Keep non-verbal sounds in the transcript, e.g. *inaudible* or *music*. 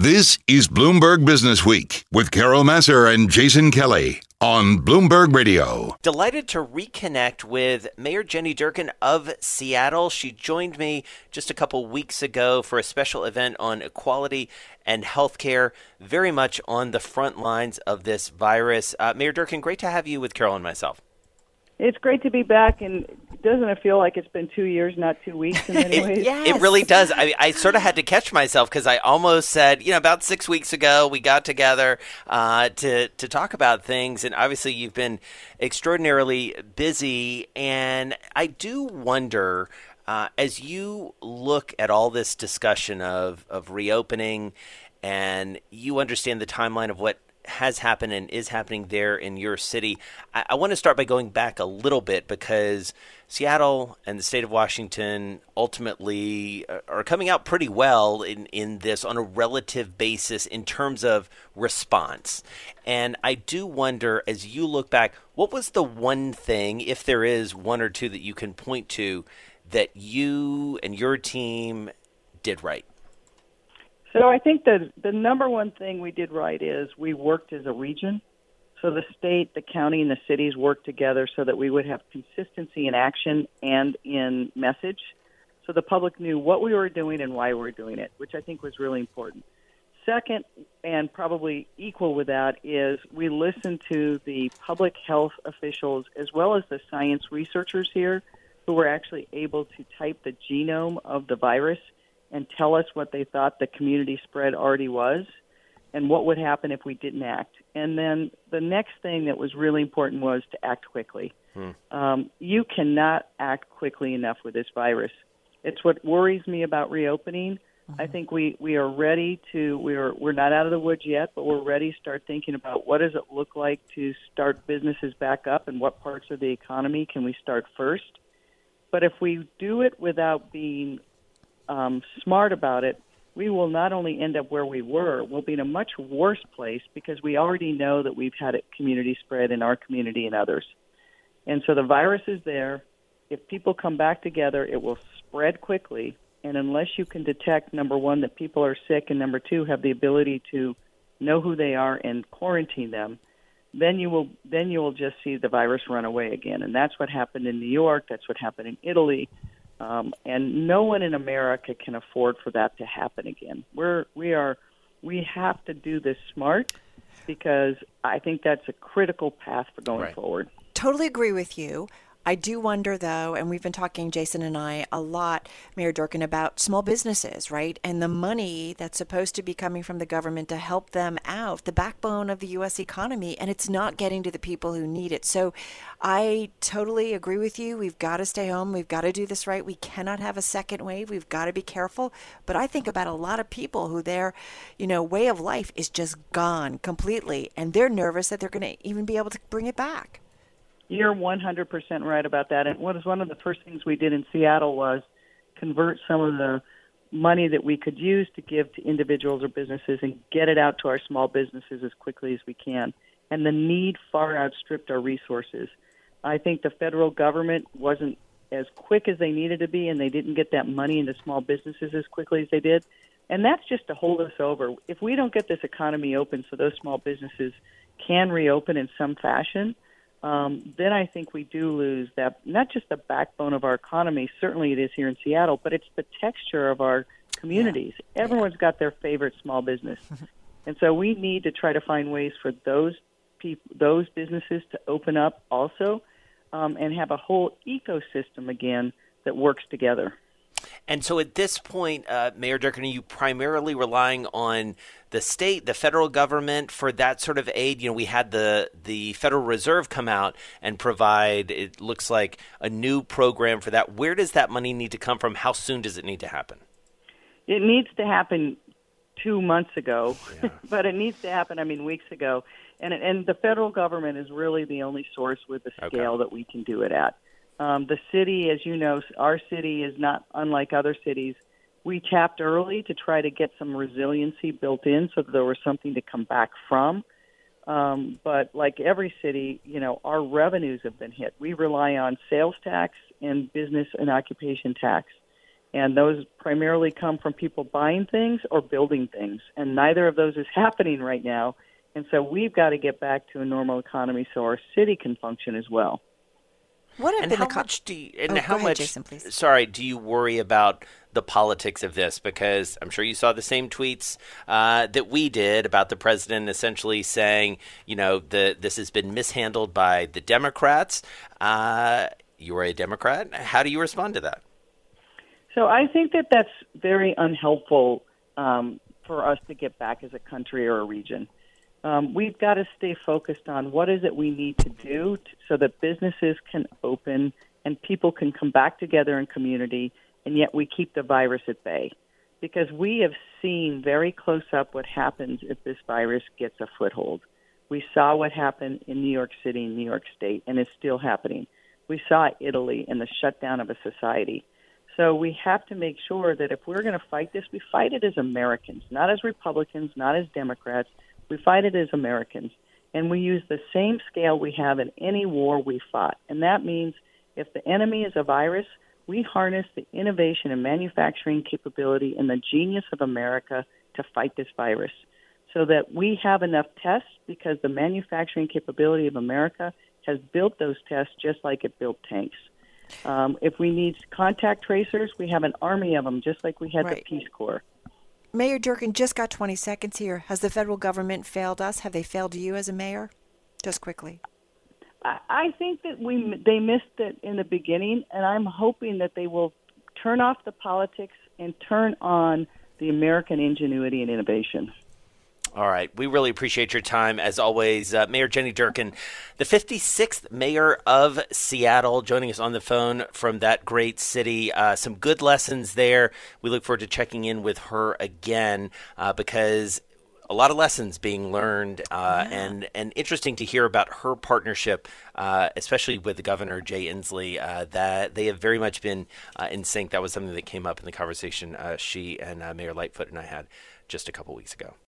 This is Bloomberg Business Week with Carol Massar and Jason Kelly on Bloomberg Radio. Delighted to reconnect with Mayor Jenny Durkan of Seattle. She joined me just a couple weeks ago for a special event on equality and healthcare, very much on the front lines of this virus. Uh, Mayor Durkan, great to have you with Carol and myself. It's great to be back, and doesn't it feel like it's been two years, not two weeks in many *laughs* ways? it, yes. it really does. I, I sort of had to catch myself because I almost said, you know, about six weeks ago we got together uh, to to talk about things, and obviously you've been extraordinarily busy, and I do wonder. Uh, as you look at all this discussion of, of reopening and you understand the timeline of what has happened and is happening there in your city. I, I, want to start by going back a little bit because Seattle and the state of Washington ultimately uh, are coming out pretty well in, in this on a relative basis in terms of response. And I do wonder, as you look back, what was the one thing, if there is one or two that you can point to, that you and your team did right? So I think the the number one thing we did right is we worked as a region. So the state, the county, and the cities worked together so that we would have consistency in action and in message. So the public knew what we were doing and why we were doing it, which I think was really important. Second, and probably equal with that, is we listened to the public health officials as well as the science researchers here who were actually able to type the genome of the virus and tell us what they thought the community spread already was and what would happen if we didn't act. And then the next thing that was really important was to act quickly. Hmm. Um, you cannot act quickly enough with this virus. It's what worries me about reopening. Mm-hmm. I think we, we are ready to we're we're not out of the woods yet, but we're ready to start thinking about what does it look like to start businesses back up and what parts of the economy can we start first. But if we do it without being um, smart about it, we will not only end up where we were, we'll be in a much worse place because we already know that we've had it community spread in our community and others. And so the virus is there. If people come back together, it will spread quickly. And unless you can detect, number one, that people are sick, and number two, have the ability to know who they are and quarantine them, then you will then you will just see the virus run away again. And that's what happened in New York. That's what happened in Italy. Um, and no one in America can afford for that to happen again. We're we are we have to do this smart because I think that's a critical path for going right. forward. Totally agree with you. I do wonder, though, and we've been talking, Jason and I, a lot, Mayor Durkan, about small businesses, right? And the money that's supposed to be coming from the government to help them out, the backbone of the U.S. economy, and it's not getting to the people who need it. So I totally agree with you. We've got to stay home. We've got to do this right. We cannot have a second wave. We've got to be careful. But I think about a lot of people who their, you know, way of life is just gone completely, and they're nervous that they're going to even be able to bring it back. You're 100% right about that. And what is one of the first things we did in Seattle was convert some of the money that we could use to give to individuals or businesses and get it out to our small businesses as quickly as we can. And the need far outstripped our resources. I think the federal government wasn't as quick as they needed to be, and they didn't get that money into small businesses as quickly as they did. And that's just to hold us over. If we don't get this economy open so those small businesses can reopen in some fashion, um, then I think we do lose that not just the backbone of our economy. Certainly, it is here in Seattle, but it's the texture of our communities. Yeah. Everyone's got their favorite small business, *laughs* and so we need to try to find ways for those people, those businesses, to open up also, um, and have a whole ecosystem again that works together. And so at this point, uh, Mayor Durkan, are you primarily relying on the state, the federal government for that sort of aid? You know, we had the the Federal Reserve come out and provide. It looks like a new program for that. Where does that money need to come from? How soon does it need to happen? It needs to happen two months ago, yeah. *laughs* but it needs to happen. I mean, weeks ago. And and the federal government is really the only source with the scale okay. that we can do it at. Um, the city, as you know, our city is not unlike other cities. We tapped early to try to get some resiliency built in so that there was something to come back from. Um, but like every city, you know, our revenues have been hit. We rely on sales tax and business and occupation tax. And those primarily come from people buying things or building things. And neither of those is happening right now. And so we've got to get back to a normal economy so our city can function as well. What have And been how the co- much do you, and Oh, go how ahead, much Jason, please. sorry do you worry about the politics of this because I'm sure you saw the same tweets uh, that we did about the president essentially saying you know the this has been mishandled by the Democrats. Uh, you are a Democrat. How do you respond to that? So I think that that's very unhelpful um, for us to get back as a country or a region. Um, we've got to stay focused on what is it we need to do t- so that businesses can open and people can come back together in community, and yet we keep the virus at bay. Because we have seen very close up what happens if this virus gets a foothold. We saw what happened in New York City, and New York State, and it's still happening. We saw Italy and the shutdown of a society. So we have to make sure that if we're going to fight this, we fight it as Americans, not as Republicans, not as Democrats. We fight it as Americans. And we use the same scale we have in any war we fought. And that means if the enemy is a virus, we harness the innovation and manufacturing capability and the genius of America to fight this virus so that we have enough tests because the manufacturing capability of America has built those tests just like it built tanks. Um, if we need contact tracers, we have an army of them, just like we had Right. the Peace Corps. Mayor Durkan just got 20 seconds here. Has the federal government failed us? Have they failed you as a mayor? Just quickly. I, think that we they missed it in the beginning, and I'm hoping that they will turn off the politics and turn on the American ingenuity and innovation. All right. We really appreciate your time, as always. Uh, Mayor Jenny Durkan, the 56th mayor of Seattle, joining us on the phone from that great city. Uh, some good lessons there. We look forward to checking in with her again uh, because a lot of lessons being learned uh, and, and interesting to hear about her partnership, uh, especially with the governor, Jay Inslee, uh, that they have very much been uh, in sync. That was something that came up in the conversation uh, she and uh, Mayor Lightfoot and I had just a couple weeks ago.